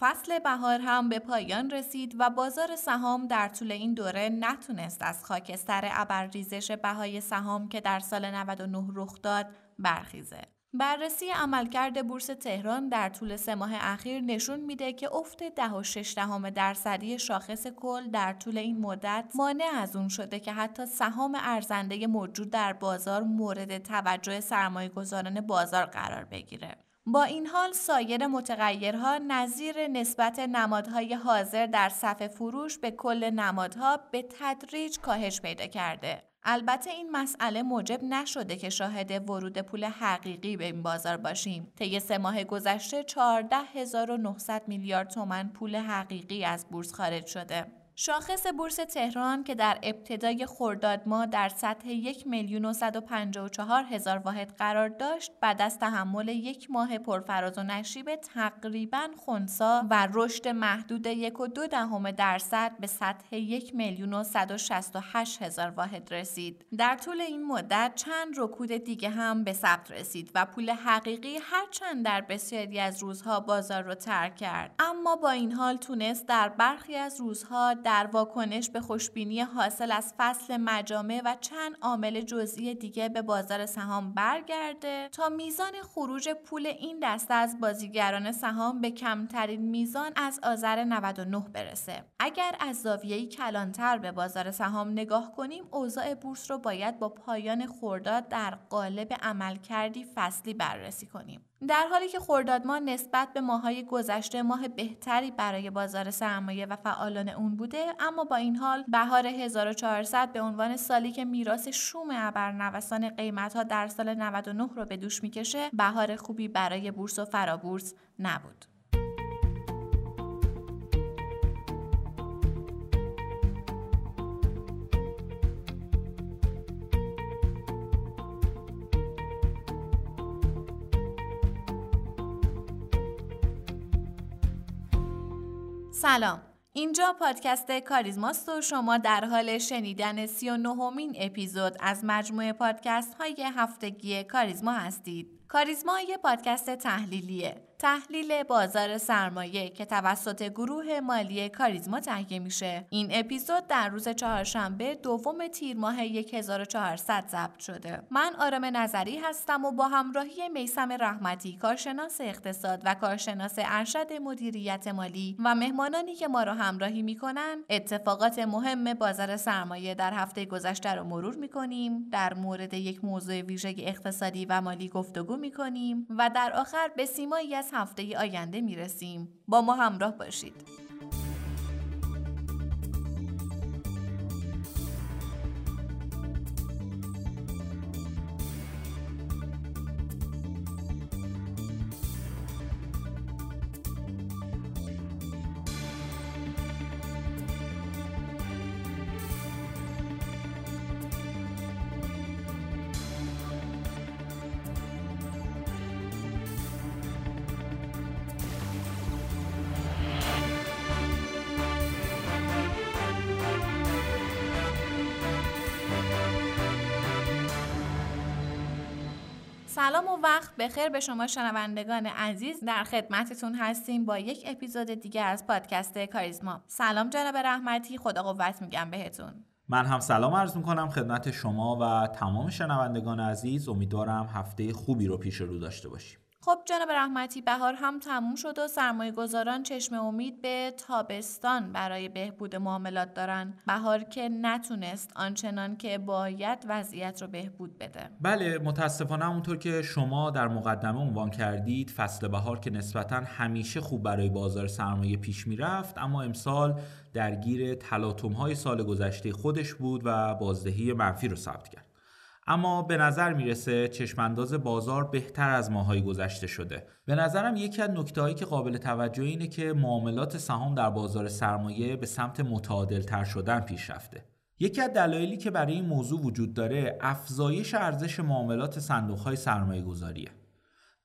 فصل بهار هم به پایان رسید و بازار سهام در طول این دوره نتونست از خاکستر ابرریزش بهای سهام که در سال 99 رخ داد برخیزه. بررسی عملکرد بورس تهران در طول سه ماه اخیر نشون میده که افت 10.6 دهم درصدی شاخص کل در طول این مدت مانع از اون شده که حتی سهام ارزنده موجود در بازار مورد توجه سرمایه گذاران بازار قرار بگیره. با این حال سایر متغیرها نظیر نسبت نمادهای حاضر در صف فروش به کل نمادها به تدریج کاهش پیدا کرده. البته این مسئله موجب نشده که شاهد ورود پول حقیقی به این بازار باشیم. طی سه ماه گذشته 14900 میلیارد تومن پول حقیقی از بورس خارج شده. شاخص بورس تهران که در ابتدای خرداد ماه در سطح یک میلیون و هزار واحد قرار داشت بعد از تحمل یک ماه پرفراز و نشیب تقریبا خونسا و رشد محدود یک و دو دهم درصد به سطح یک میلیون و هزار واحد رسید. در طول این مدت چند رکود دیگه هم به ثبت رسید و پول حقیقی هرچند در بسیاری از روزها بازار رو ترک کرد. اما با این حال تونست در برخی از روزها واکنش به خوشبینی حاصل از فصل مجامع و چند عامل جزئی دیگه به بازار سهام برگرده تا میزان خروج پول این دسته از بازیگران سهام به کمترین میزان از آذر 99 برسه. اگر از زاویه‌ای کلانتر به بازار سهام نگاه کنیم، اوضاع بورس رو باید با پایان خورداد در قالب عملکردی فصلی بررسی کنیم. در حالی که خرداد ماه نسبت به ماهای گذشته ماه بهتری برای بازار سرمایه و فعالان اون بوده اما با این حال بهار 1400 به عنوان سالی که میراث شوم ابرنوسان قیمت ها در سال 99 رو به دوش می‌کشه بهار خوبی برای بورس و فرابورس نبود. سلام اینجا پادکست کاریزماست و شما در حال شنیدن سی و نهمین اپیزود از مجموعه پادکست های هفتگی کاریزما هستید. کاریزما یه پادکست تحلیلیه. تحلیل بازار سرمایه که توسط گروه مالی کاریزما تهیه میشه. این اپیزود در روز چهارشنبه دوم تیر ماه 1400 ضبط شده. من آرام نظری هستم و با همراهی میسم رحمتی کارشناس اقتصاد و کارشناس ارشد مدیریت مالی و مهمانانی که ما را همراهی می‌کنن اتفاقات مهم بازار سرمایه در هفته گذشته رو مرور می‌کنیم. در مورد یک موضوع ویژه اقتصادی و مالی گفتگو می‌کنیم و در آخر به سیمایی از هفته آینده می‌رسیم. با ما همراه باشید. سلام و وقت بخیر به شما شنوندگان عزیز. در خدمتتون هستیم با یک اپیزود دیگه از پادکست کاریزما. سلام جناب رحمتی خدا قوت میگم بهتون. من هم سلام عرض می‌کنم خدمت شما و تمام شنوندگان عزیز. امیدوارم هفته خوبی رو پیش رو داشته باشیم. خب جناب رحمتی بهار هم تموم شد و سرمایه گذاران چشم امید به تابستان برای بهبود معاملات دارن. بهار که نتونست آنچنان که باید وضعیت رو بهبود بده. بله متاسفانه همونطور که شما در مقدمه عنوان کردید فصل بهار که نسبتا همیشه خوب برای بازار سرمایه پیش می‌رفت اما امسال درگیر تلاطم های سال گذشته خودش بود و بازدهی منفی رو ثبت کرد. اما به نظر می‌رسه چشمانداز بازار بهتر از ماهای گذشته شده. به نظرم یکی از نکته که قابل توجه اینه که معاملات سهام در بازار سرمایه به سمت متعادل تر شدن پیش رفته. یکی از دلایلی که برای این موضوع وجود داره افزایش ارزش معاملات صندوق های سرمایه گذاریه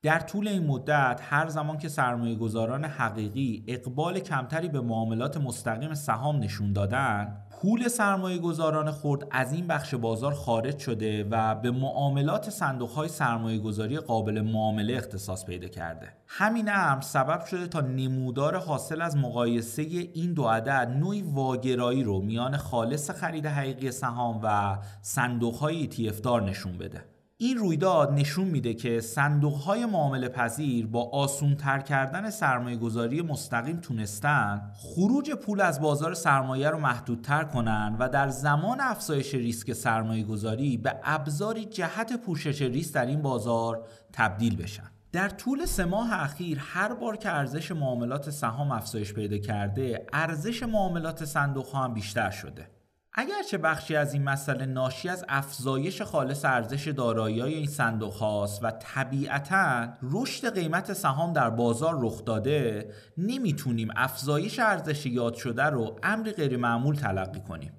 در طول این مدت هر زمان که سرمایه گذاران حقیقی اقبال کمتری به معاملات مستقیم سهام نشون دادن پول سرمایه گذاران خورد از این بخش بازار خارج شده و به معاملات صندوق های سرمایه گذاری قابل معامله اختصاص پیدا کرده. همین امر سبب شده تا نمودار حاصل از مقایسه این دو عدد نوعی واگرایی رو میان خالص خرید حقیقی سهام و صندوق های ETF دار نشون بده. این رویداد نشون میده که صندوق های معامله پذیر با آسون تر کردن سرمایه گذاری مستقیم تونستن خروج پول از بازار سرمایه رو محدودتر کنن و در زمان افزایش ریسک سرمایه گذاری به ابزاری جهت پوشش ریسک در این بازار تبدیل بشن. در طول سه ماه اخیر هر بار که ارزش معاملات سهام افزایش پیدا کرده ارزش معاملات صندوق ها هم بیشتر شده. اگرچه بخشی از این مسئله ناشی از افزایش خالص ارزش دارایی این صندوق هاست و طبیعتا رشد قیمت سهام در بازار رخ داده نمی‌تونیم افزایش ارزش یاد شده رو امری غیر معمول تلقی کنیم.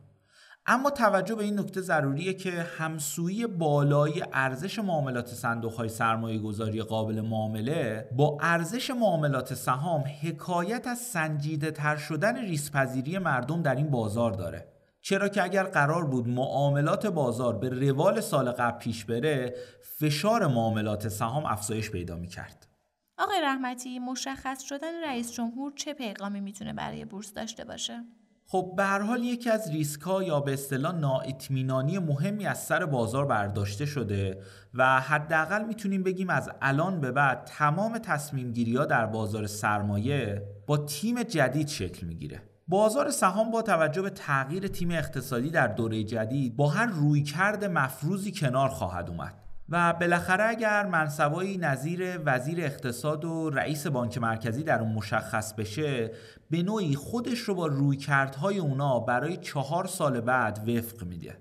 اما توجه به این نکته ضروریه که همسویی بالای ارزش معاملات صندوق های سرمایه گذاری قابل معامله با ارزش معاملات سهام حکایت از سنجیده تر شدن ریسپذیری مردم در این بازار داره. چرا که اگر قرار بود معاملات بازار به روال سال قبل پیش بره فشار معاملات سهام افزایش پیدا می کرد. آقای رحمتی مشخص شدن رئیس جمهور چه پیغامی می‌تونه برای بورس داشته باشه؟ خب به هر حال یکی از ریسک ها یا به اصطلاح نااطمینانی مهمی از سر بازار برداشته شده و حداقل می‌تونیم بگیم از الان به بعد تمام تصمیم گیری ها در بازار سرمایه با تیم جدید شکل می‌گیره بازار سهام با توجه به تغییر تیم اقتصادی در دوره جدید با هر رویکرد مفروضی کنار خواهد اومد. و بالاخره اگر منصبایی نظیر وزیر اقتصاد و رئیس بانک مرکزی در اون مشخص بشه به نوعی خودش رو با رویکردهای اونا برای چهار سال بعد وفق میده.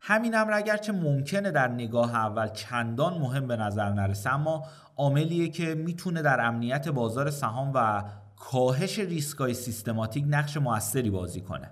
همین امر اگرچه ممکنه در نگاه اول چندان مهم به نظر نرسه اما عاملیه که می‌تونه در امنیت بازار سهام و کاهش ریسکای سیستماتیک نقش موثری بازی کنه.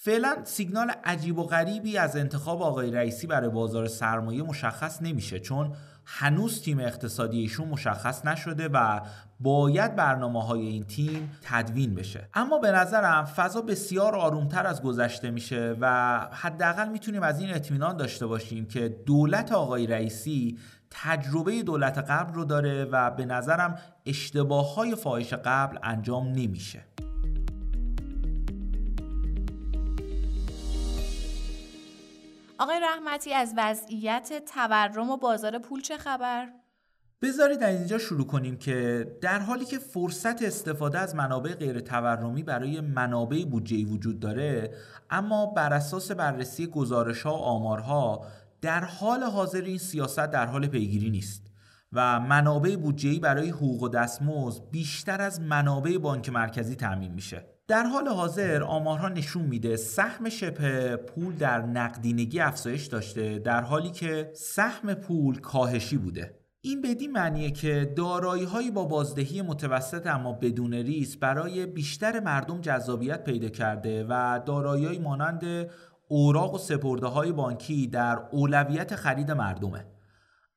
فعلا سیگنال عجیب و غریبی از انتخاب آقای رئیسی برای بازار سرمایه مشخص نمیشه چون هنوز تیم اقتصادی ایشون مشخص نشده و باید برنامه های این تیم تدوین بشه. اما به نظرم فضا بسیار آرومتر از گذشته میشه و حداقل می‌تونیم از این اطمینان داشته باشیم که دولت آقای رئیسی تجربه دولت قبل رو داره و به نظرم اشتباه های فاحش قبل انجام نمیشه آقای رحمتی از وضعیت تورم و بازار پول چه خبر؟ بذارید در اینجا شروع کنیم که در حالی که فرصت استفاده از منابع غیر تورمی برای منابع بودجه‌ای وجود داره اما بر اساس بررسی گزارش ها و آمارها در حال حاضر این سیاست در حال پیگیری نیست و منابع بودجه‌ای برای حقوق و دستمزد بیشتر از منابع بانک مرکزی تعمین میشه. در حال حاضر آمارها نشون میده سهم شبه پول در نقدینگی افزایش داشته در حالی که سهم پول کاهشی بوده. این بدین معنیه که دارایی هایی با بازدهی متوسط اما بدون ریس برای بیشتر مردم جذابیت پیدا کرده و دارایی مانند اوراق و سپرده های بانکی در اولویت خرید مردمه.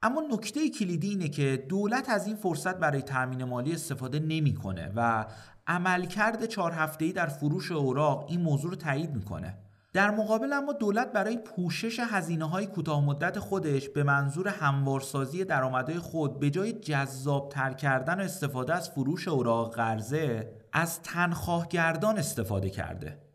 اما نکته کلیدی اینه که دولت از این فرصت برای تأمین مالی استفاده نمی‌کنه و عملکرد چهار هفته‌ای در فروش اوراق این موضوع رو تایید می‌کنه. در مقابل اما دولت برای پوشش هزینه های کوتاه مدت خودش به منظور هموارسازی درآمدهای خود به جای جذاب تر کردن و استفاده از فروش اوراق قرضه از تنخواهگردان استفاده کرده.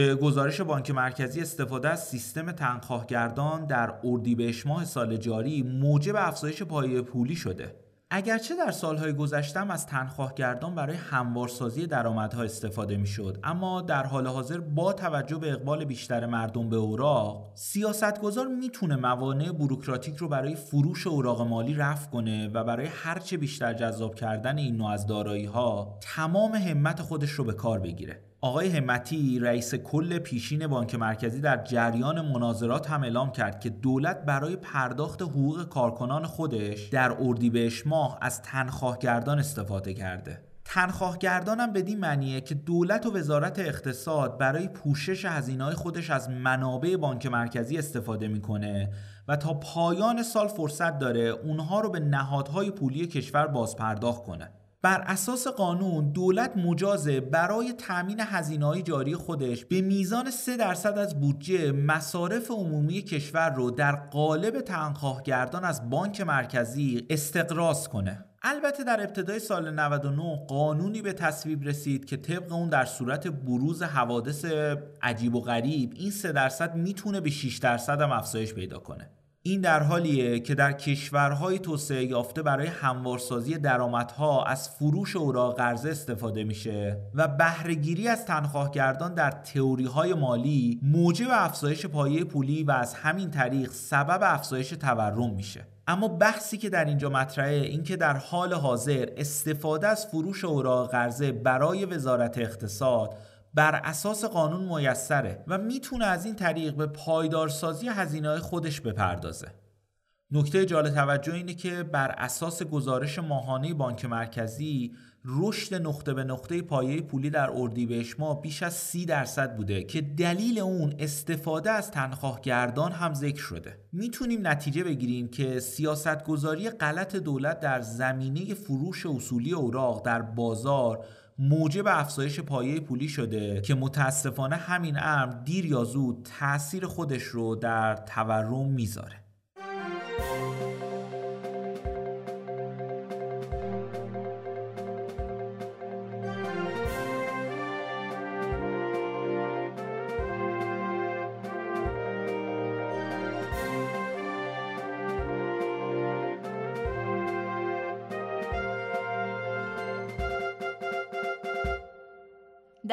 به گزارش بانک مرکزی استفاده از سیستم تنخواهگردان در اردیبهشت ماه سال جاری موجب افزایش پایه پولی شده. اگرچه در سالهای گذشتم از تنخواهگردان برای هموارسازی درآمدها استفاده می‌شد اما در حال حاضر با توجه به اقبال بیشتر مردم به اوراق سیاستگزار می‌تونه موانع بروکراتیک رو برای فروش اوراق مالی رفع کنه و برای هرچه بیشتر جذاب کردن این نوع از دارایی ها تمام همت خودش رو به کار بگیره. آقای همتی رئیس کل پیشین بانک مرکزی در جریان مناظرات هم اعلام کرد که دولت برای پرداخت حقوق کارکنان خودش در اردیبهشت ماه از تنخواهگردان استفاده کرده. تنخواهگردان هم بدین معنیه که دولت و وزارت اقتصاد برای پوشش هزینه‌های خودش از منابع بانک مرکزی استفاده می‌کنه و تا پایان سال فرصت داره اونها رو به نهادهای پولی کشور بازپرداخت کنه. بر اساس قانون دولت مجازه برای تأمین هزینه‌های جاری خودش به میزان 3 درصد از بودجه مصارف عمومی کشور رو در قالب تنخواهگردان از بانک مرکزی استقراض کنه. البته در ابتدای سال 99 قانونی به تصویب رسید که طبق اون در صورت بروز حوادث عجیب و غریب این 3 درصد می‌تونه به 6 درصد هم افزایش پیدا کنه. این در حالیه که در کشورهای توسعه یافته برای هموارسازی درآمدها از فروش اوراق قرضه استفاده میشه و بهرهگیری از تنخواهگردان در تئوریهای مالی موجب افزایش پایه پولی و از همین طریق سبب افزایش تورم میشه. اما بحثی که در اینجا مطرحه این که در حال حاضر استفاده از فروش اوراق قرضه برای وزارت اقتصاد بر اساس قانون میسره و می‌تونه از این طریق به پایدارسازی هزینه خودش بپردازه. نکته جالب توجه اینه که بر اساس گزارش ماهانه بانک مرکزی رشد نقطه به نقطه پایه پولی در اردیبهشت ماه بیش از سی درصد بوده که دلیل اون استفاده از تنخواهگردان هم ذکر شده. می‌تونیم نتیجه بگیریم که سیاستگذاری غلط دولت در زمینه فروش اصولی اوراق در بازار موجب افزایش پایه پولی شده که متاسفانه همین امر دیر یا زود تاثیر خودش رو در تورم می‌ذاره.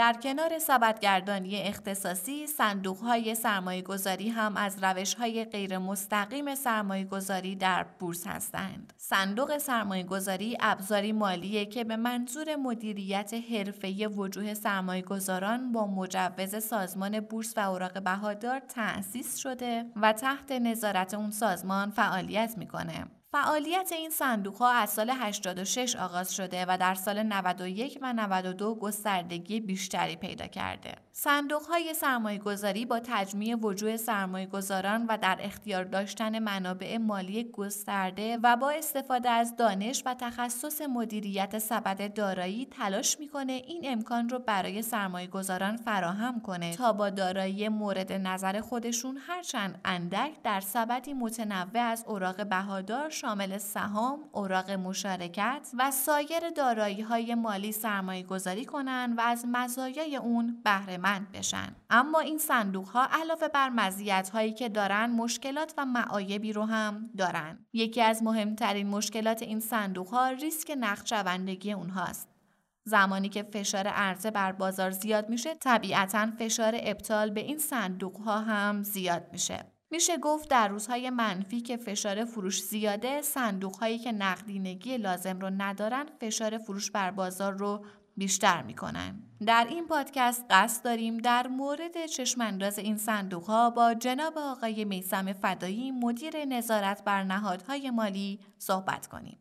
در کنار سبدگردانی اختصاصی صندوق های سرمایه گذاری هم از روش های غیر مستقیم سرمایه گذاری در بورس هستند. صندوق سرمایه گذاری ابزاری مالیه که به منظور مدیریت حرفه وجوه سرمایه گذاران با مجوز سازمان بورس و اوراق بهادار تأسیس شده و تحت نظارت اون سازمان فعالیت می‌کنه. فعالیت این صندوق ها از سال 86 آغاز شده و در سال 91 و 92 گستردگی بیشتری پیدا کرده. صندوق های سرمایه گذاری با تجمیع وجوه سرمایه گذاران و در اختیار داشتن منابع مالی گسترده و با استفاده از دانش و تخصص مدیریت سبد دارایی تلاش می‌کنه این امکان رو برای سرمایه گذاران فراهم کنه تا با دارایی مورد نظر خودشون هرچند اندک در سبدی متنوع از اوراق بهادار شامل سهام، اوراق مشارکت و سایر دارایی های مالی سرمایه گذاری کنند و از مزایای اون بهره بشن. اما این صندوق ها علاوه بر مزیت هایی که دارن مشکلات و معایبی رو هم دارن. یکی از مهمترین مشکلات این صندوق ها ریسک نقدشوندگی اونهاست. زمانی که فشار عرضه بر بازار زیاد میشه طبیعتا فشار ابطال به این صندوق ها هم زیاد میشه. میشه گفت در روزهای منفی که فشار فروش زیاده صندوق هایی که نقدینگی لازم رو ندارن فشار فروش بر بازار رو بیشتر می‌کنن. در این پادکست قصد داریم در مورد چشمانداز این صندوق ها با جناب آقای میسم فدایی مدیر نظارت بر نهادهای مالی صحبت کنیم.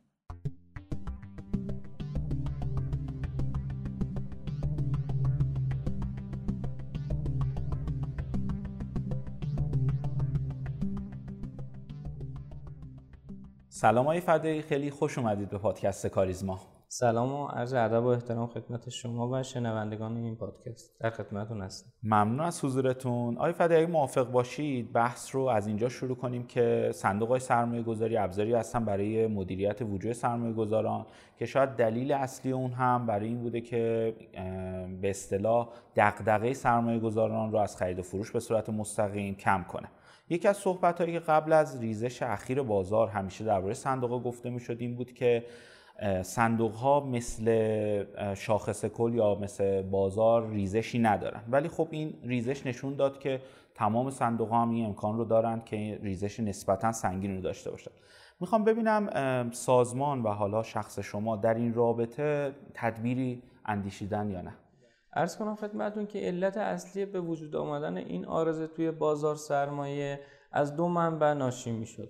سلام های فدایی خیلی خوش اومدید به پادکست کاریزما. سلام و عرض ادب و احترام خدمت شما و شنوندگان این پادکست. در خدمتتون هستم. ممنون از حضورتون. آقای فدایی اگه موافق باشید بحث رو از اینجا شروع کنیم که صندوق های سرمایه گذاری ابزاری هستن برای مدیریت وجوه سرمایه گذاران که شاید دلیل اصلی اون هم برای این بوده که به اصطلاح دغدغه سرمایه گذاران رو از خرید و فروش به صورت مستقیم کم کنه. یکی از صحبت هایی که قبل از ریزش اخیر بازار همیشه درباره صندوق گفته می شد این بود که صندوق ها مثل شاخص کل یا مثل بازار ریزشی ندارن. ولی خب این ریزش نشون داد که تمام صندوق ها هم این امکان رو دارند که ریزش نسبتا سنگین رو داشته باشن. می‌خوام ببینم سازمان و حالا شخص شما در این رابطه تدبیری اندیشیدن یا نه؟ ارز کنم خدمتون که علت اصلی به وجود آمدن این آرزه توی بازار سرمایه از دو منبع ناشی می‌شد.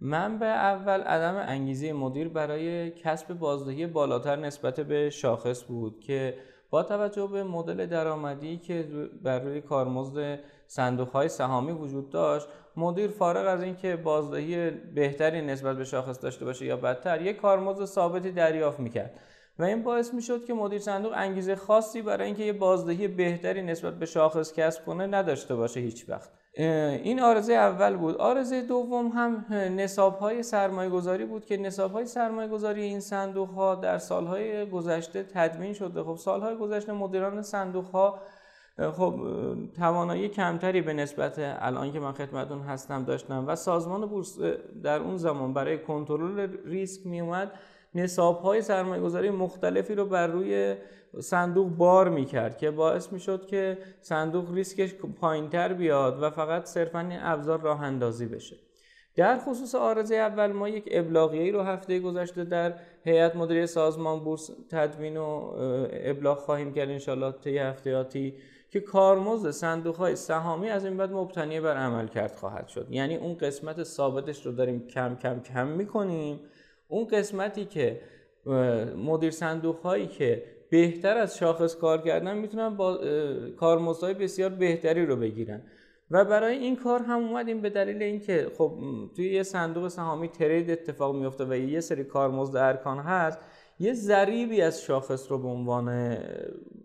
منبع اول عدم انگیزه مدیر برای کسب بازدهی بالاتر نسبت به شاخص بود که با توجه به مدل درآمدی که بر روی کارمزد صندوق های سهامی وجود داشت مدیر فارغ از اینکه بازدهی بهتری نسبت به شاخص داشته باشه یا بدتر یک کارمزد ثابتی دریافت می‌کرد. و این باعث می‌شد که مدیر صندوق انگیزه خاصی برای اینکه یه بازدهی بهتری نسبت به شاخص کسب کنه نداشته باشه هیچ وقت. این آرزه اول بود. آرزه دوم هم نصاب های سرمایه گذاری بود که نصاب های سرمایه گذاری این صندوق ها در سالهای گذشته تدوین شده. خب سالهای گذشته مدیران صندوق ها خب توانایی کمتری به نسبت الان که من خدمتون هستم داشتم و سازمان بورس در اون زمان برای کنترل ریسک می اومد نصاب های سرمایه گذاری مختلفی رو بر روی صندوق بار می‌کرد که باعث می‌شد که صندوق ریسکش پایینتر بیاد و فقط صرفا این ابزار راه اندازی بشه. در خصوص آرزه اول ما یک ابلاغیه رو هفته گذشته در هیئت مدیره سازمان بورس تدوین و ابلاغ خواهیم کرد انشالله طی هفتهاتی که کارمزد صندوق های سهامی از این بعد مبتنی بر عمل کرد خواهد شد. یعنی اون قسمت ثابتش رو داریم کم کم کم می‌کنیم اون قسمتی که مدیر صندوق هایی که بهتر از شاخص کار کردن می‌تونن با کارمزدهای بسیار بهتری رو بگیرن. و برای این کار هم اومدیم به دلیل اینکه خب توی یه صندوق سهامی trade اتفاق میفته و یه سری کارمزد ارکان هست یه ضریبی از شاخص رو به عنوان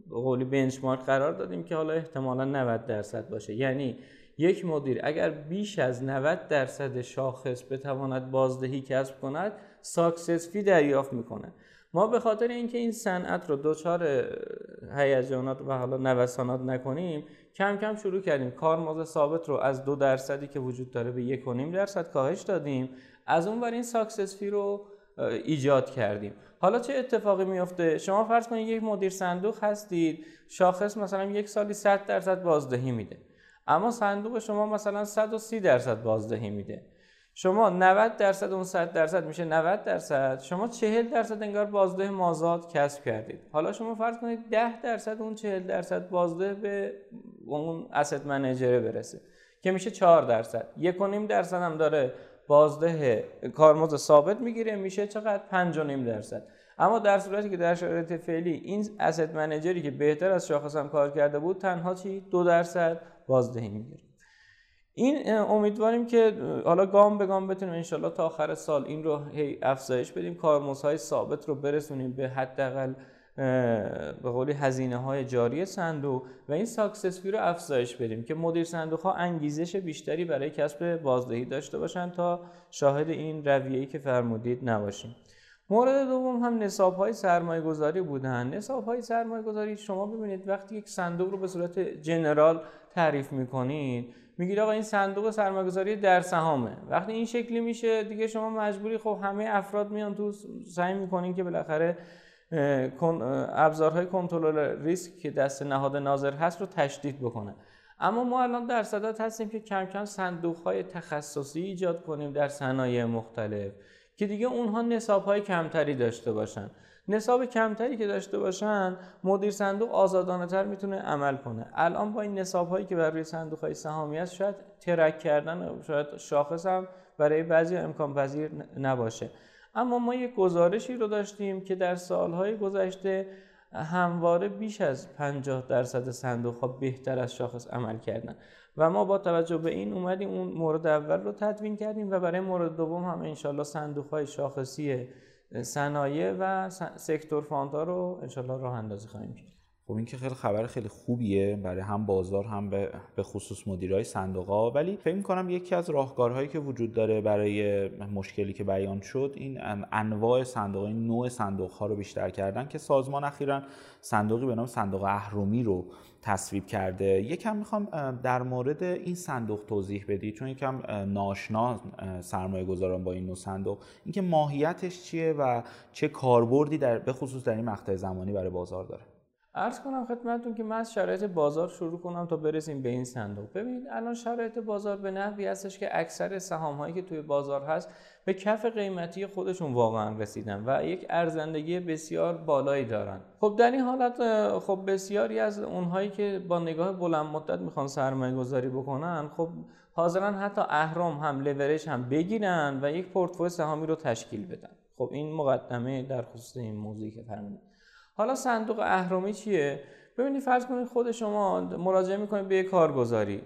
قولی benchmark قرار دادیم که حالا احتمالا 90 درصد باشه. یعنی یک مدیر اگر بیش از 90 درصد شاخص بتواند بازدهی کسب کند success fee دریافت می‌کنه. ما به خاطر اینکه این صنعت رو دچار هیجانات و حالا نوسانات نکنیم کم کم شروع کردیم. کارمزد ثابت رو از دو درصدی که وجود داره به یک و نیم درصد کاهش دادیم. از اون ور این success fee رو ایجاد کردیم. حالا چه اتفاقی میفته شما فرض کنید یک مدیر صندوق هستید شاخص مثلا یک سالی 100 درصد بازدهی میده. اما صندوق شما مثلا 130 درصد بازدهی میده. شما 90 درصد اون 100 درصد میشه 90 درصد. شما 40 درصد انگار بازده مازاد کسب کردید. حالا شما فرض کنید 10 درصد اون 40 درصد بازده به اون اسید منیجر برسه که میشه 4 درصد. 1.5 درصد هم داره بازده کارمزد ثابت می‌گیره میشه چقدر؟ 5.5 درصد. اما در صورتی که در شرایط فعلی این اسید منیجری که بهتر از شاخص هم کار کرده بود تنها چی؟ 2 درصد بازدهی می‌گیره. این امیدواریم که حالا گام به گام بتونیم انشالله تا آخر سال این رو هی افزایش بدیم کارمزدهای ثابت رو برسونیم به حداقل به قولی هزینه های جاری صندوق و این ساکسس رو افزایش بدیم که مدیر صندوق ها انگیزش بیشتری برای کسب بازدهی داشته باشن تا شاهد این رویه‌ای که فرمودید نباشیم. مورد دوم هم نصاب های سرمایه گذاری بودن. نصاب های سرمایه گذاری شما ببینید وقتی یک صندوق رو به صورت جنرال تعریف می‌کنید میگید آقا این صندوق سرمایه‌گذاری در سهامه. وقتی این شکلی میشه دیگه شما مجبوری خب همه افراد میان تو سعی می‌کنین که بالاخره ابزارهای کنترل ریسک که دست نهاد ناظر هست رو تشدید بکنه. اما ما الان در صدت هستیم که کم کم صندوق های تخصصی ایجاد کنیم در صنایع مختلف که دیگه اونها نصاب های کمتری داشته باشن. نصاب کمتری که داشته باشن مدیر صندوق آزادانه تر می‌تونه عمل کنه. الان با این نصاب هایی که برای صندوق های سهامی هست شاید ترک کردن شاید شاخص هم برای بعضی امکان پذیر نباشه. اما ما یک گزارشی رو داشتیم که در سالهای گذشته همواره بیش از 50 درصد صندوق ها بهتر از شاخص عمل کردن. و ما با توجه به این اومدیم اون مورد اول رو تدوین کردیم و برای مورد دوم هم انشالله صندوق های شاخصی صنایع و سکتور فانتا رو انشالله راه اندازی خواهیم کرد. خب این که خیلی خبر خیلی خوبیه برای هم بازار هم به خصوص مدیرای صندوق ها ولی فکر می‌کنم یکی از راهکارهایی که وجود داره برای مشکلی که بیان شد این انواع صندوق نوع صندوق ها رو بیشتر کردن که سازمان اخیرا صندوقی به نام صندوق اهرومی رو تصویب کرده. یکم می‌خوام در مورد این صندوق توضیح بدی چون یکم ناشنا سرمایه گذاران با این نوع صندوق. اینکه ماهیتش چیه و چه کاربردی در به خصوص در این مقطع زمانی برای بازار داره؟ ارز کنم خدمتتون که من از شرایط بازار شروع کنم تا برسیم به این صندوق. ببینید الان شرایط بازار به نحوی هستش که اکثر سهام هایی که توی بازار هست به کف قیمتی خودشون واقعا رسیدن و یک ارزندگی بسیار بالایی دارن. خب در این حالت خب بسیاری از اونهایی که با نگاه بلند مدت می‌خوان سرمایه گذاری بکنن خب حاضرن حتی اهرام هم لورش هم بگیرن و یک پورتفوی سهامی رو تشکیل بدن. خب این مقدمه در خصوص این موضوعی که فرمودید. حالا صندوق اهرامی چیه؟ ببینید فرض کنید خود شما مراجعه می‌کنید به یک کارگزاری.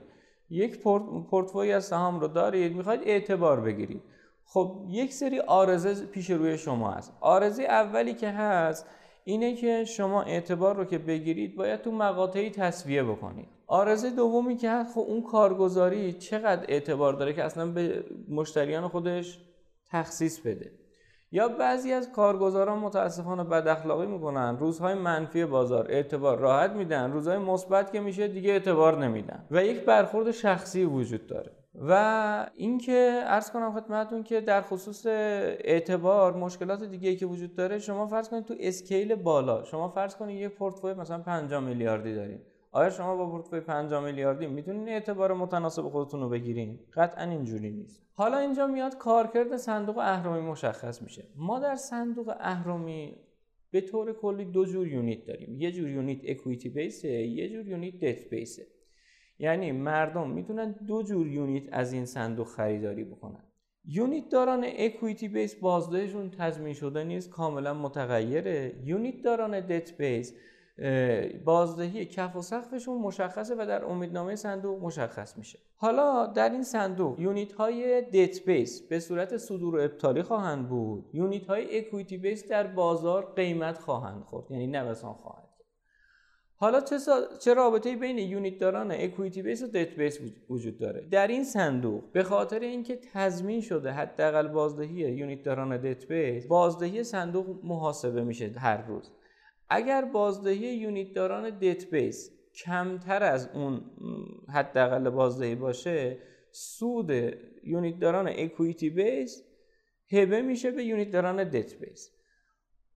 یک پورتفوی از سهام رو دارید می‌خواید اعتبار بگیرید. خب یک سری آرزه پیش روی شما هست. آرزه اولی که هست اینه که شما اعتبار رو که بگیرید باید تو مقاطعی تصویه بکنید. آرزه دومی که هست خب اون کارگزاری چقدر اعتبار داره که اصلا به مشتریان خودش تخصیص بده. یا بعضی از کارگزاران متاسفانه بد اخلاقی می‌کنن روزهای منفی بازار اعتبار راحت میدن روزهای مثبت که میشه دیگه اعتبار نمیدن. و یک برخورد شخصی وجود داره. و اینکه ارز کنم خدمتتون که در خصوص اعتبار مشکلات دیگه که وجود داره شما فرض کنید تو اسکیل بالا شما فرض کنید یک پورتفوی مثلا 5 میلیاردی دارید آیا شما با پورتفوی 5 میلیاردی می‌تونید اعتبار متناسب خودتون رو بگیرین؟ قطعا اینجوری نیست. حالا اینجا میاد کارکرد صندوق اهرمی مشخص میشه. ما در صندوق اهرمی به طور کلی دو جور unit داریم. یه جور unit equity base ـه یه جور unit debt base ـه یعنی مردم می‌تونن دو جور unit از این صندوق خریداری بکنن. unit داران equity base بازدهشون تضمین شده نیست کاملا متغیره. unit داران debt base بازدهی کف و سقفشون مشخصه و در امیدنامه صندوق مشخص میشه. حالا در این صندوق unit های debt base به صورت صدور و ابطالی خواهند بود. unit های equity base در بازار قیمت خواهند خورد یعنی نوسان خواهند. حالا چه, چه رابطه بین unit داران equity base و debt base وجود داره؟ در این صندوق به خاطر اینکه تضمین شده حداقل بازدهی unit داران debt base بازدهی صندوق محاسبه میشه هر روز. اگر بازدهی unit داران debt base کمتر از اون حداقل بازدهی باشه سود unit داران equity base هبه میشه به unit داران debt base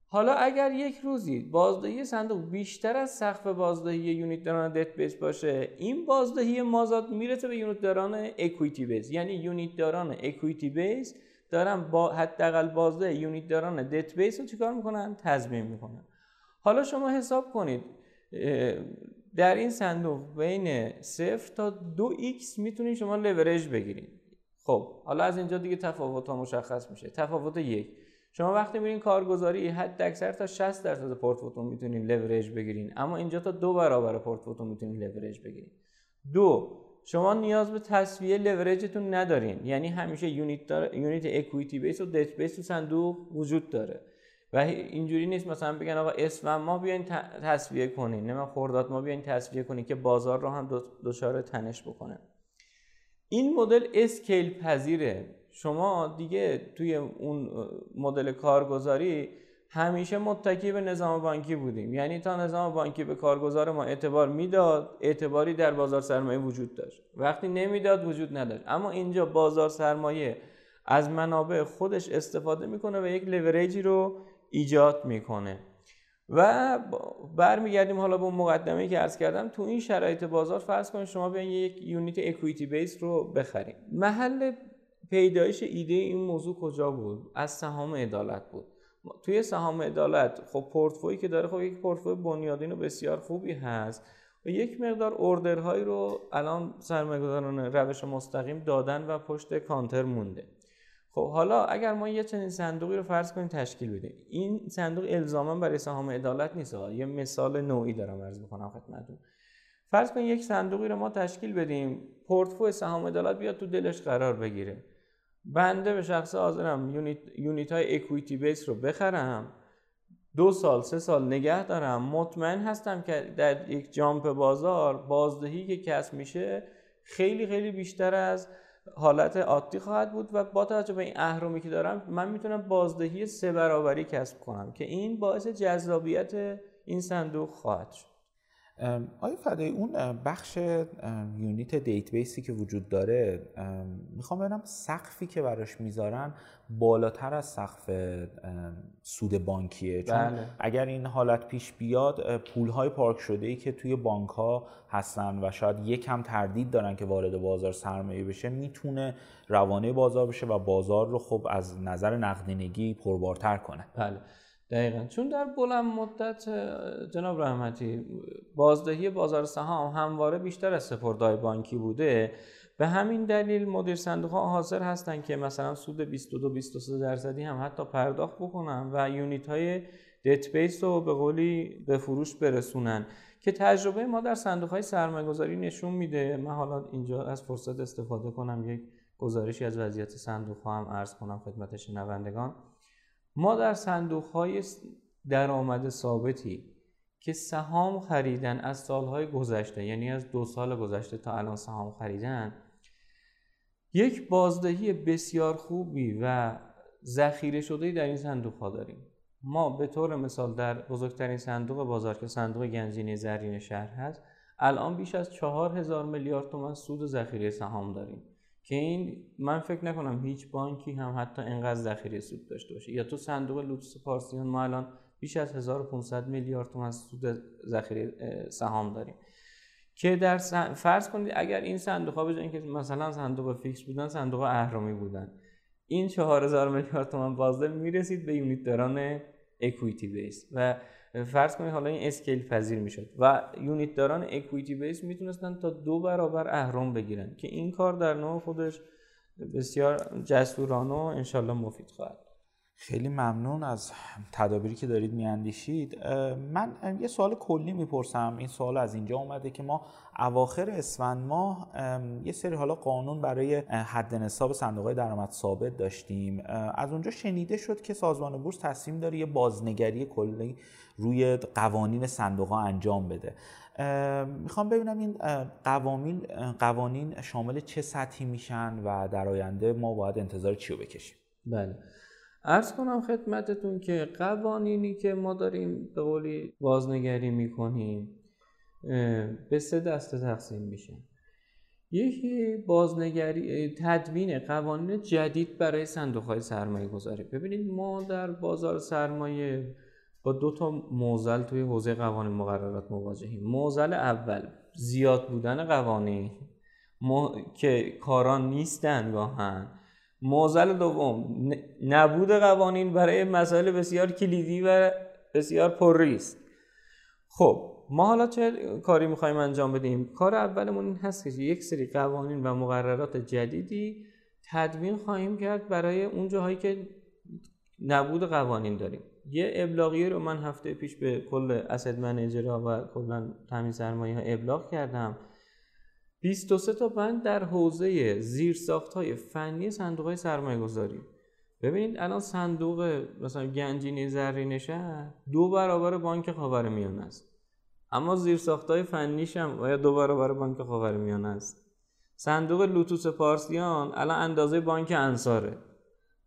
حالا اگر یک روزی بازدهی صندوق بیشتر از سقف بازدهی unit داران debt base باشه این بازدهی مازاد می‌رسه به unit داران equity base. یعنی unit داران equity base دارن با حداقل بازده unit داران debt base رو چیکار می‌کنن؟ تضمین می‌کنن. حالا شما حساب کنید در این صندوق بین صفر تا دو x می‌تونید شما لورج بگیرید. خب حالا از اینجا دیگه تفاوت ها مشخص میشه. تفاوت یک. شما وقتی میرین کارگزاری حداکثر تا 60 درصد پورتفوتون می‌تونین لورج بگیرین. اما اینجا تا دو برابر پورتفوتون می‌تونین لورج بگیرین. دو شما نیاز به تسویه leverage تون ندارین. یعنی همیشه unit دار... unit equity base و debt base تو صندوق وجود داره. و اینجوری نیست مثلا بگن آقا اسم ما بیاین تصویه کنین. نه خورداد ما بیاین تصویه کنین که بازار رو هم دچار تنش بکنه. این مدل اسکیل پذیره. شما دیگه توی اون مدل کارگزاری همیشه متکی به نظام بانکی بودیم. یعنی تا نظام بانکی به کارگزار ما اعتبار می‌داد اعتباری در بازار سرمایه وجود داشت. وقتی نمی‌داد وجود نداشت. اما اینجا بازار سرمایه از منابع خودش استفاده می‌کنه و یک لوریجی رو ایجاد می‌کنه. و برمیگردیم حالا به اون مقدمه که عرض کردم. تو این شرایط بازار فرض کنید شما بیاین یک unit equity base رو بخریم محل پیدایش ایده این موضوع کجا بود؟ از سهام عدالت بود. توی سهام عدالت خب پورتفوی که داره خب یک پورتفوی بنیادین و بسیار خوبی هست. و یک مقدار order هایی رو الان سرمایه‌گذاران روش مستقیم دادن و پشت کانتر مونده. خب حالا اگر ما یه چنین صندوقی رو فرض کنیم تشکیل بدیم. این صندوق الزاما برای سهام عدالت نیست یه مثال نوعی دارم عرض می‌کنم خدمتتون. فرض کنیم یک صندوقی رو ما تشکیل بدیم. پورتفوی سهام عدالت بیاد تو دلش قرار بگیره. بنده به شخص حاضرم یونیت, یونیت های اکویتی بیس رو بخرم. دو سال سه سال نگه دارم. مطمئن هستم که در یک جامپ بازار بازدهی که کسب میشه خیلی خیلی بیشتر از حالت عادی خواهد بود و با توجه به این اهرمی که دارم من می‌تونم بازدهی سه برابری کسب کنم که این باعث جذابیت این صندوق خواهد شد. آیا فدای اون بخش یونیت دیت بیسی که وجود داره می‌خوام ببینم سقفی که براش می‌ذارن بالاتر از سقف سود بانکیه؟ چون بله. اگر این حالت پیش بیاد پول های پارک شده ای که توی بانک ها هستن و شاید یکم تردید دارن که وارد بازار سرمایه بشه می‌تونه روانه بازار بشه و بازار رو خب از نظر نقدینگی پربارتر کنه. بله. دقیقا. چون در بلند مدت جناب رحمتی بازدهی بازار سهام همواره بیشتر از سپردهای بانکی بوده. به همین دلیل مدیر صندوق ها حاضر هستن که مثلا سود 22 23 درصدی هم حتی پرداخت بکنن و یونیت های دیت بیس رو به قولی به فروش برسونن. که تجربه ما در صندوق های سرمایه گذاری نشون میده. من حالا اینجا از فرصت استفاده کنم یک گزارشی از وضعیت صندوق ها هم عرض کنم خدمت شنوندگان. ما در صندوق های درآمد ثابتی که سهام خریدن از سالهای گذشته یعنی از دو سال گذشته تا الان سهام خریدن یک بازدهی بسیار خوبی و ذخیره شده در این صندوق ها داریم. ما به طور مثال در بزرگترین صندوق بازار که صندوق گنجینه زرین شهر هست الان بیش از چهار هزار میلیارد تومن سود ذخیره سهام داریم. که این من فکر نکنم هیچ بانکی هم حتی اینقدر ذخیره سود داشته باشه. یا تو صندوق لوتوس پارسیان ما الان بیش از 1500 میلیارد تومان سود ذخیره سهام داریم. که در فرض کنید اگر این صندوق ها به که مثلا صندوق fix بودن صندوق اهرمی بودن این 4000 میلیارد تومان بازده می‌رسید به unit داران equity base و فرض کنید حالا این اسکیل پذیر می‌شد و یونیت داران اکویتی بیس می‌تونستن تا دو برابر اهرم بگیرن که این کار در نوع خودش بسیار جسورانه و انشالله مفید خواهد خیلی ممنون از تدابیری که دارید میاندیشید. من یه سوال کلی می‌پرسم. این سوال از اینجا اومده که ما اواخر اسفند ماه یه سری حالا قانون برای حد نصاب صندوق درآمد ثابت داشتیم. از اونجا شنیده شد که سازمان بورس تصمیم داره یه بازنگری کلی روی قوانین صندوق ها انجام بده. می‌خوام ببینم این قوانین قوانین شامل چه سطحی میشن و در آینده ما باید انتظار چی رو بکشیم؟ بله. ارز کنم خدمتتون که قوانینی که ما داریم به قولی بازنگری می‌کنیم به سه دسته تقسیم میشه. یکی بازنگری تدوین قوانین جدید برای صندوق های سرمایه گذاری ببینید ما در بازار سرمایه با دو تا موزل توی حوزه قوانین مقررات مواجهیم. موزل اول زیاد بودن قوانین. که کاران نیستن گاهن موزل دوم نبود قوانین برای مسائل بسیار کلیدی و بسیار پرریست خب ما حالا چه کاری می‌خوایم انجام بدیم؟ کار اولمون این هست که یک سری قوانین و مقررات جدیدی تدوین خواهیم کرد برای اون جاهایی که نبود قوانین داریم. یه ابلاغیه رو من هفته پیش به کل اسد منیجرها و کلا تامین سرمایه ها ابلاغ کردم. 23 تا بند در حوزه زیرساخت های فنی صندوق های سرمایه گذاری ببینید الان صندوق مثلا گنجینه زرین شهر دو برابر بانک خاورمیانه است. اما زیرساخت های فنیش هم باید دو برابر بانک خاورمیانه است. صندوق لوتوس پارسیان الان اندازه بانک انصاره.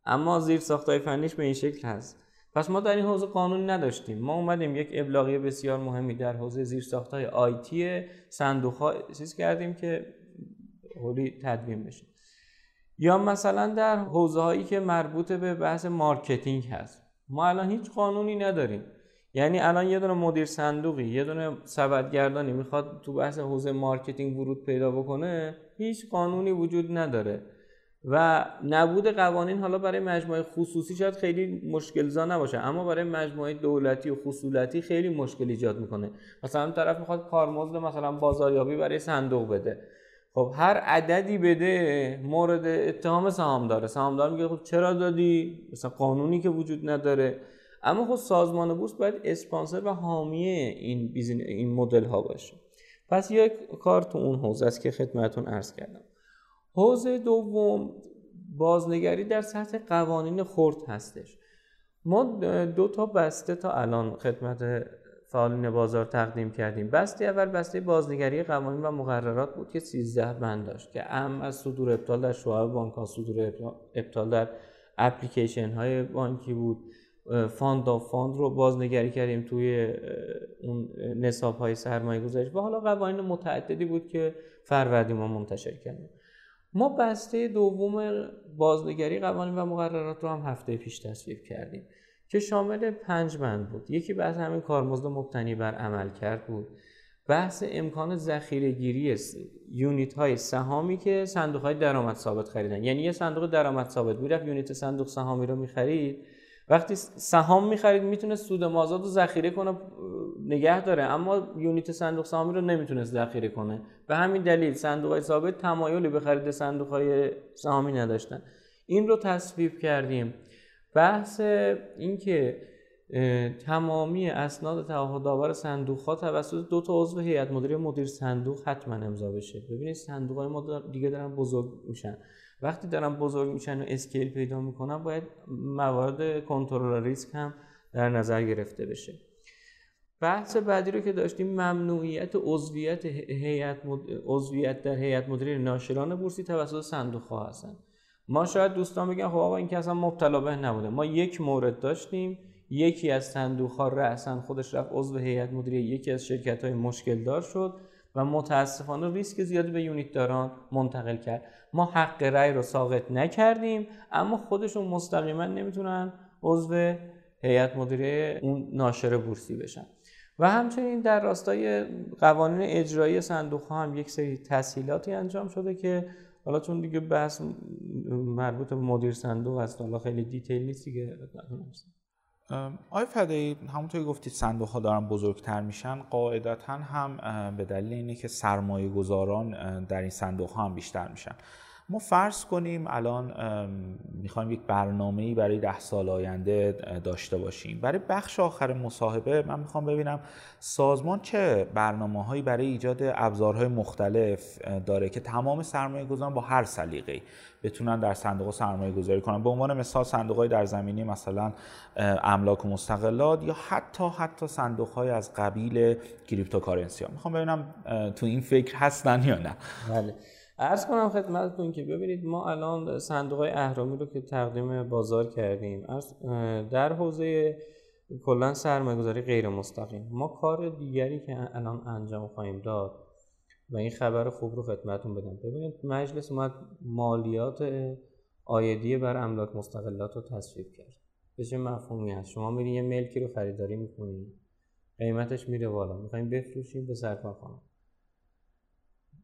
اما زیرساخت های فنیش به این شکل هست. پس ما در این حوزه قانون نداشتیم. ما اومدیم یک ابلاغیه بسیار مهمی در حوزه زیرساخت های IT صندوق ها چیز کردیم که اولین تدوین بشه. یا مثلا در حوزه هایی که مربوط به بحث marketing هست. ما الان هیچ قانونی نداریم. یعنی الان یه دونه مدیر صندوقی یه دونه سبدگردانی می‌خواد تو بحث حوزه marketing ورود پیدا بکنه هیچ قانونی وجود نداره. و نبود قوانین حالا برای مجموعه خصوصی شاید خیلی مشکلزا نباشه اما برای مجموعه دولتی و خصولتی خیلی مشکل ایجاد می‌کنه. مثلا طرف می‌خواد کارمزد مثلا بازاریابی برای صندوق بده. خب هر عددی بده مورد اتهام سهامداره. سهامدار میگه خب چرا دادی؟ مثلا قانونی که وجود نداره. اما خب سازمان بورس باید اسپانسر و حامی این این مدل ها باشه. پس یک کار تو اون حوزه است که خدمتتون عرض کردم. حوزه دوم بازنگری در سطح قوانین خرد هستش. ما دو تا بسته تا الان خدمت فعالین بازار تقدیم کردیم. بسته اول بسته بازنگری قوانین و مقررات بود که 13 بند داشت که اهم از صدور ابطال در شعب بانک ها صدور ابطال در اپلیکیشن های بانکی بود. fund of fund رو بازنگری کردیم توی اون نصاب های سرمایه گذاری و حالا قوانین متعددی بود که فروردی ما منتشر کردیم. ما بسته دوم بازنگری قوانین و مقررات رو هم هفته پیش تصویب کردیم که شامل پنج بند بود. یکی بحث همین کارمزد مبتنی بر عملکرد بود. بحث امکان ذخیره گیری یونیت های سهامی که صندوق های درآمد ثابت خریدن. یعنی یه صندوق درآمد ثابت می‌رفت یونیت صندوق سهامی رو می‌خرید. وقتی سهام می‌خرید می‌تونه سود مازاد رو ذخیره کنه نگه داره. اما یونیت صندوق سهامی رو نمی‌تونست ذخیره کنه. به همین دلیل صندوق های ثابت تمایلی به خرید صندوق های سهامی نداشتن. این رو تصویب کردیم. بحث اینکه تمامی اسناد تعهدآور صندوق ها توسط دو تا عضو هیئت مدیره مدیر صندوق حتما امضا بشه. ببینید صندوق های ما دیگه دارن بزرگ میشن. وقتی دارن بزرگ میشن و اسکیل پیدا می‌کنن باید موارد کنترل ریسک هم در نظر گرفته بشه. بحث بعدی رو که داشتیم ممنوعیت عضویت هیئت عضویت در هیئت مدیره ناشران بورسی توسط صندوق ها هستن. ما شاید دوستان بگن خب آقا این که اصلا مبتلا به نبوده. ما یک مورد داشتیم یکی از صندوق ها رأسا خودش رفت عضو هیئت مدیره یکی از شرکت های مشکل دار شد. و متاسفانه ریسک زیادی به یونیت داران منتقل کرد. ما حق رأی رو ساقط نکردیم اما خودشون مستقیما نمی‌تونن عضو هیئت مدیره اون ناشر بورسی بشن. و همچنین در راستای قوانین اجرایی صندوق ها هم یک سری تسهیلاتی انجام شده که حالا چون دیگه بحث مربوط به مدیر صندوق است حالا خیلی دیتیل نیست دیگه. آقای فدایی همونطور گفتید صندوق ها دارن بزرگتر میشن قاعدتا هم به دلیل اینه که سرمایه گذاران در این صندوق ها هم بیشتر میشن. ما فرض کنیم الان می‌خوایم یک برنامه ای برای ده سال آینده داشته باشیم. برای بخش آخر مصاحبه من می‌خوام ببینم سازمان چه برنامه هایی برای ایجاد ابزارهای مختلف داره که تمام سرمایه گذاران با هر سلیقه‌ای بتونن در صندوق سرمایه گذاری کنن. به عنوان مثال صندوق های در زمینی مثلا املاک و مستقلات یا حتی حتی صندوق های از قبیل cryptocurrency ها. می‌خوام ببینم تو این فکر هستن یا نه. بله. عرض کنم خدمتتون که ببینید ما الان صندوق های اهرمی رو که تقدیم بازار کردیم در حوزه کلا سرمایه گذاری غیر مستقیم ما کار دیگری که الان انجام خواهیم داد و این خبر خوب رو خدمتتون بدم. ببینید مجلس اومد مالیات عایدی بر املاک مستغلات رو تصویب کرد. به چه مفهومی هست؟ شما میری یه ملکی رو خریداری می‌کنی قیمتش میره بالا. می‌خوایم بفروشیم به سرکارخانه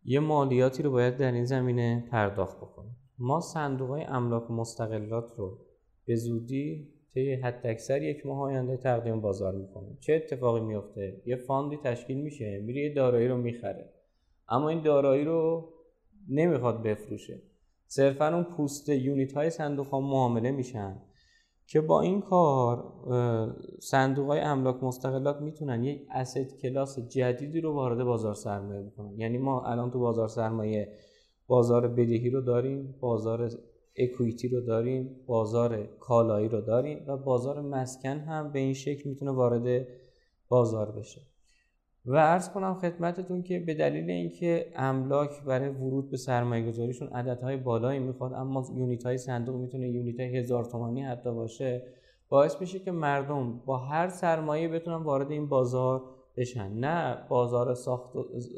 یه مالیاتی رو باید در این زمینه پرداخت بکنیم ما صندوق های املاک مستقلات رو به زودی طی حد اکثر یک ماه آینده تقدیم بازار می‌کنیم. چه اتفاقی میفته یه فاندی تشکیل میشه میره یه دارایی رو می‌خره. اما این دارایی رو نمی‌خواد بفروشه. صرفا اون پوست یونیت های صندوق ها معامله میشن. که با این کار صندوق های املاک مستقلات می‌تونن یک اسید کلاس جدیدی رو وارد بازار سرمایه بکنن. یعنی ما الان تو بازار سرمایه بازار بدهی رو داریم بازار اکویتی رو داریم بازار کالایی رو داریم و بازار مسکن هم به این شکل می‌تونه وارد بازار بشه. و عرض کنم خدمتتون که به دلیل اینکه املاک برای ورود به سرمایه گذاریشون عددهای بالایی می‌خواد اما یونیت های صندوق می‌تونه یونیت های هزار تومانی حتی باشه باعث میشه که مردم با هر سرمایه بتونن وارد این بازار بشن. نه بازار ساخت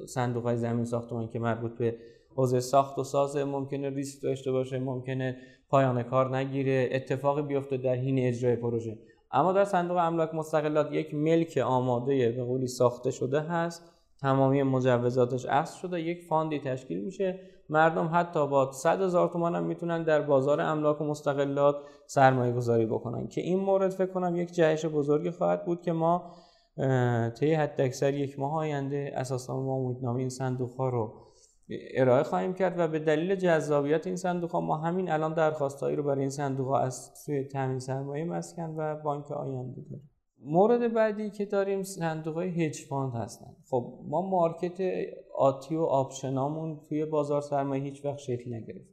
صندوق های زمین ساختمان که مربوط به حوزه ساخت و ساز ممکنه ریسک داشته باشه ممکنه پایان کار نگیره اتفاقی بیفته در حین اجرای پروژه. اما در صندوق املاک مستقلات یک ملک آماده به قولی ساخته شده هست. تمامی مجوزاتش اصل شده. یک فاندی تشکیل میشه. مردم حتی با 100 هزار تومان هم می‌تونن در بازار املاک و مستقلات سرمایه گذاری بکنن. که این مورد فکر کنم یک جهش بزرگی خواهد بود که ما طی حد اکثر یک ماه آینده اساسا ما امیدنامه این صندوق ها رو ارائه خواهیم کرد و به دلیل جذابیت این صندوق ها ما همین الان درخواستهایی رو برای این صندوق ها از سوی تامین سرمایه مسکن و بانک آینده داریم. مورد بعدی که داریم صندوق های hedge fund هستن. خب ما market آتی و option امون توی بازار سرمایه هیچ وقت شکل نگرفت.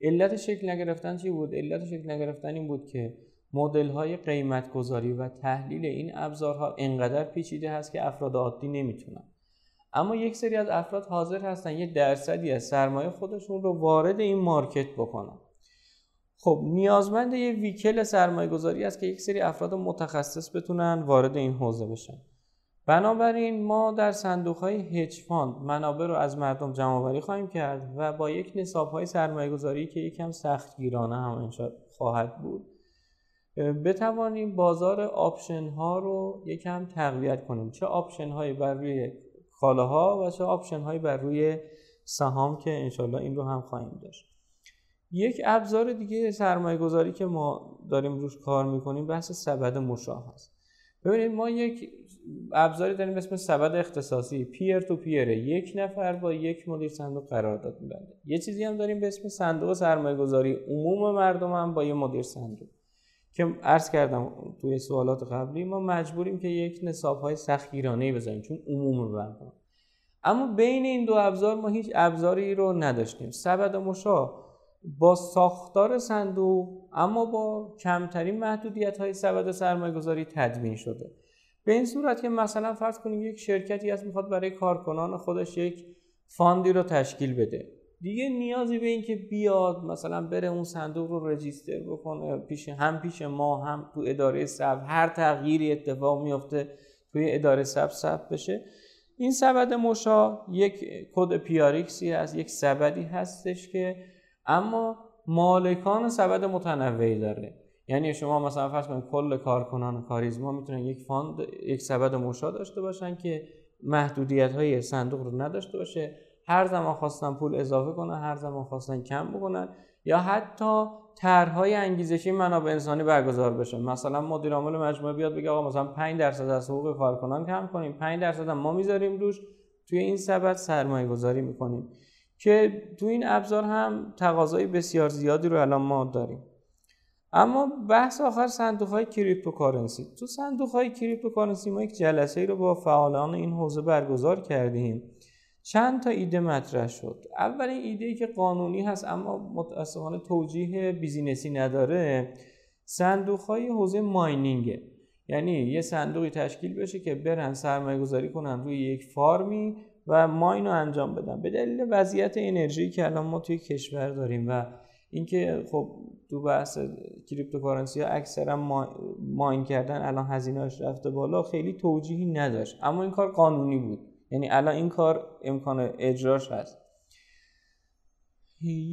علت شکل نگرفتن چی بود؟ علت شکل نگرفتن این بود که مدل های قیمت گذاری و تحلیل این ابزارها انقدر پیچیده هست که افراد عادی نمی‌تونن. اما یک سری از افراد حاضر هستن یه درصدی از سرمایه خودشون رو وارد این market بکنن. خب نیازمند یه vehicle سرمایه گذاری است که یک سری افراد متخصص بتونن وارد این حوزه بشن. بنابراین ما در صندوق های hedge fund منابع رو از مردم جمع آوری خواهیم کرد و با یک نصاب های سرمایه گذاری که یکم سخت گیرانه هم خواهد بود بتوانیم بازار option ها رو یکم تقویت کنیم. چه option هایی بر روی کالاها و چه option هایی بر روی سهام که انشالله این رو هم خواهیم داشت. یک ابزار دیگه سرمایه گذاری که ما داریم روش کار می‌کنیم بحث سبد مشاع هست. ببینید ما یک ابزاری داریم اسم سبد اختصاصی peer to peer ه. یک نفر با یک مدیر صندوق قرارداد میبنده. یه چیزی هم داریم به اسم صندوق سرمایه گذاری عموم مردم هم با یه مدیر صندوق. که عرض کردم توی سوالات قبلی ما مجبوریم که یک نصاب های سختگیرانه بزنیم چون عموم بنده اما بین این دو ابزار ما هیچ ابزاری رو نداشتیم. سبد مشا با ساختار صندوق اما با کمترین محدودیت های سبد سرمایه گذاری تدوین شده. به این صورت که مثلا فرض کنیم یک شرکتی هست می‌خواد برای کارکنان خودش یک فاندی رو تشکیل بده. دیگه نیازی به این که بیاد مثلا بره اون صندوق رو رجیستر بکنه پیش هم پیش ما هم تو اداره ثبت هر تغییری اتفاق میفته توی اداره ثبت ثبت بشه. این سبد مشاع یک کد PRX ی هست یک سبدی هستش که اما مالکان سبد متنوعی داره. یعنی شما مثلا فرض کنید کل کارکنان کاریزما می‌تونن یک fund یک سبد مشاع داشته باشن که محدودیت های صندوق رو نداشته باشه. هر زمان خواستن پول اضافه کنن هر زمان خواستن کم بکنن یا حتی طرحهای انگیزشی منابع انسانی برگزار بشه. مثلا مدیر عامل مجموعه بیاد بگه آقا مثلا 5 درصد از حقوق کارکنان کم کنیم 5 درصد ما می‌ذاریم روش. توی این سبد سرمایه گذاری می‌کنیم. که تو این ابزار هم تقاضای بسیار زیادی رو الان ما داریم. اما بحث آخر صندوق های cryptocurrency. تو صندوق های cryptocurrency ما یک جلسه ای رو با فعالان این حوزه برگزار کردیم. چند تا ایده مطرح شد. اولین ایده ای که قانونی هست اما متاسفانه توجیه business ی نداره صندوق های حوزه mining ه یعنی یه صندوقی تشکیل بشه که برن سرمایه گذاری کنن روی یک farm ی و mine رو انجام بدن. به دلیل وضعیت انرژی که الان ما توی کشور داریم و اینکه خب تو بحث cryptocurrency ها اکثرا mine کردن الان هزینه‌اش رفته بالا خیلی توجیهی نداشت. اما این کار قانونی بود. یعنی الان این کار امکان اجراش هست.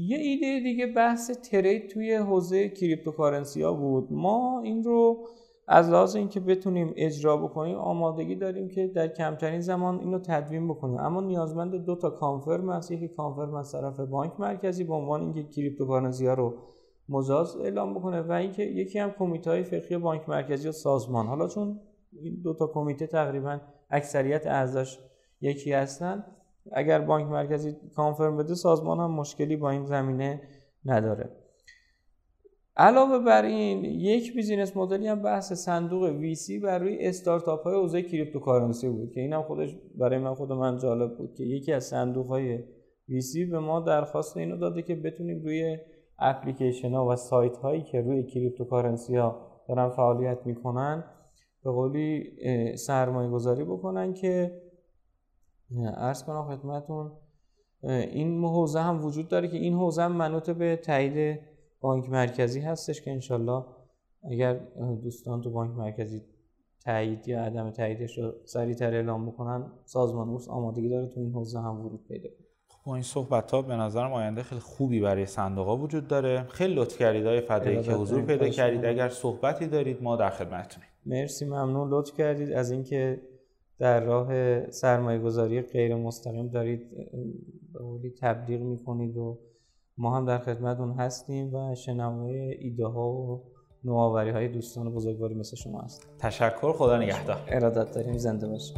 یه ایده دیگه بحث trade توی حوزه cryptocurrency ها بود. ما این رو از لحاظ اینکه بتونیم اجرا بکنیم آمادگی داریم که در کمترین زمان اینو تدوین بکنیم. اما نیازمند دو تا confirm هست. یکی confirm از طرف بانک مرکزی به عنوان اینکه cryptocurrency ها رو مجاز اعلام بکنه و اینکه یکی هم کمیته های فقهی بانک مرکزی و سازمان. حالا چون این دو تا کمیته تقریبا اکثریت اعضاش یکی هستن. اگر بانک مرکزی confirm بده سازمان هم مشکلی با این زمینه نداره. علاوه بر این یک business model ی هم بحث صندوق VC بر روی استارتاپ های حوزه cryptocurrency بود که اینم خودش برای من خود من جالب بود که یکی از صندوق های VC به ما درخواست اینو داده که بتونیم روی اپلیکیشن ها و سایت هایی که روی cryptocurrency ها دارن فعالیت می‌کنن به قولی سرمایه گذاری بکنن که عرض کنم خدمتون این حوزه هم وجود داره که این حوزه هم منوط به تایید بانک مرکزی هستش که انشالله اگر دوستان تو بانک مرکزی تایید یا عدم تاییدش رو سریعتر اعلام بکنن سازمان بورس آمادگی داره تو این حوزه هم ورود پیدا کنه. خب، با این صحبت ها به نظرم آینده خیلی خوبی برای صندوق ها وجود داره. خیلی لطف کردید های فدایی که حضور پیدا کردید. اگر صحبتی دارید ما در خدمتتونیم. مرسی ممنون. لطف کردید. از اینکه در راه سرمایه گذاری غیر مستقیم دارید به تبلیغ می‌کنید و ما هم در خدمتون هستیم و شنوای ایده ها و نوآوری های دوستان بزرگواری مثل شما هست تشکر خدا نگهدار. ارادت داریم زنده باشید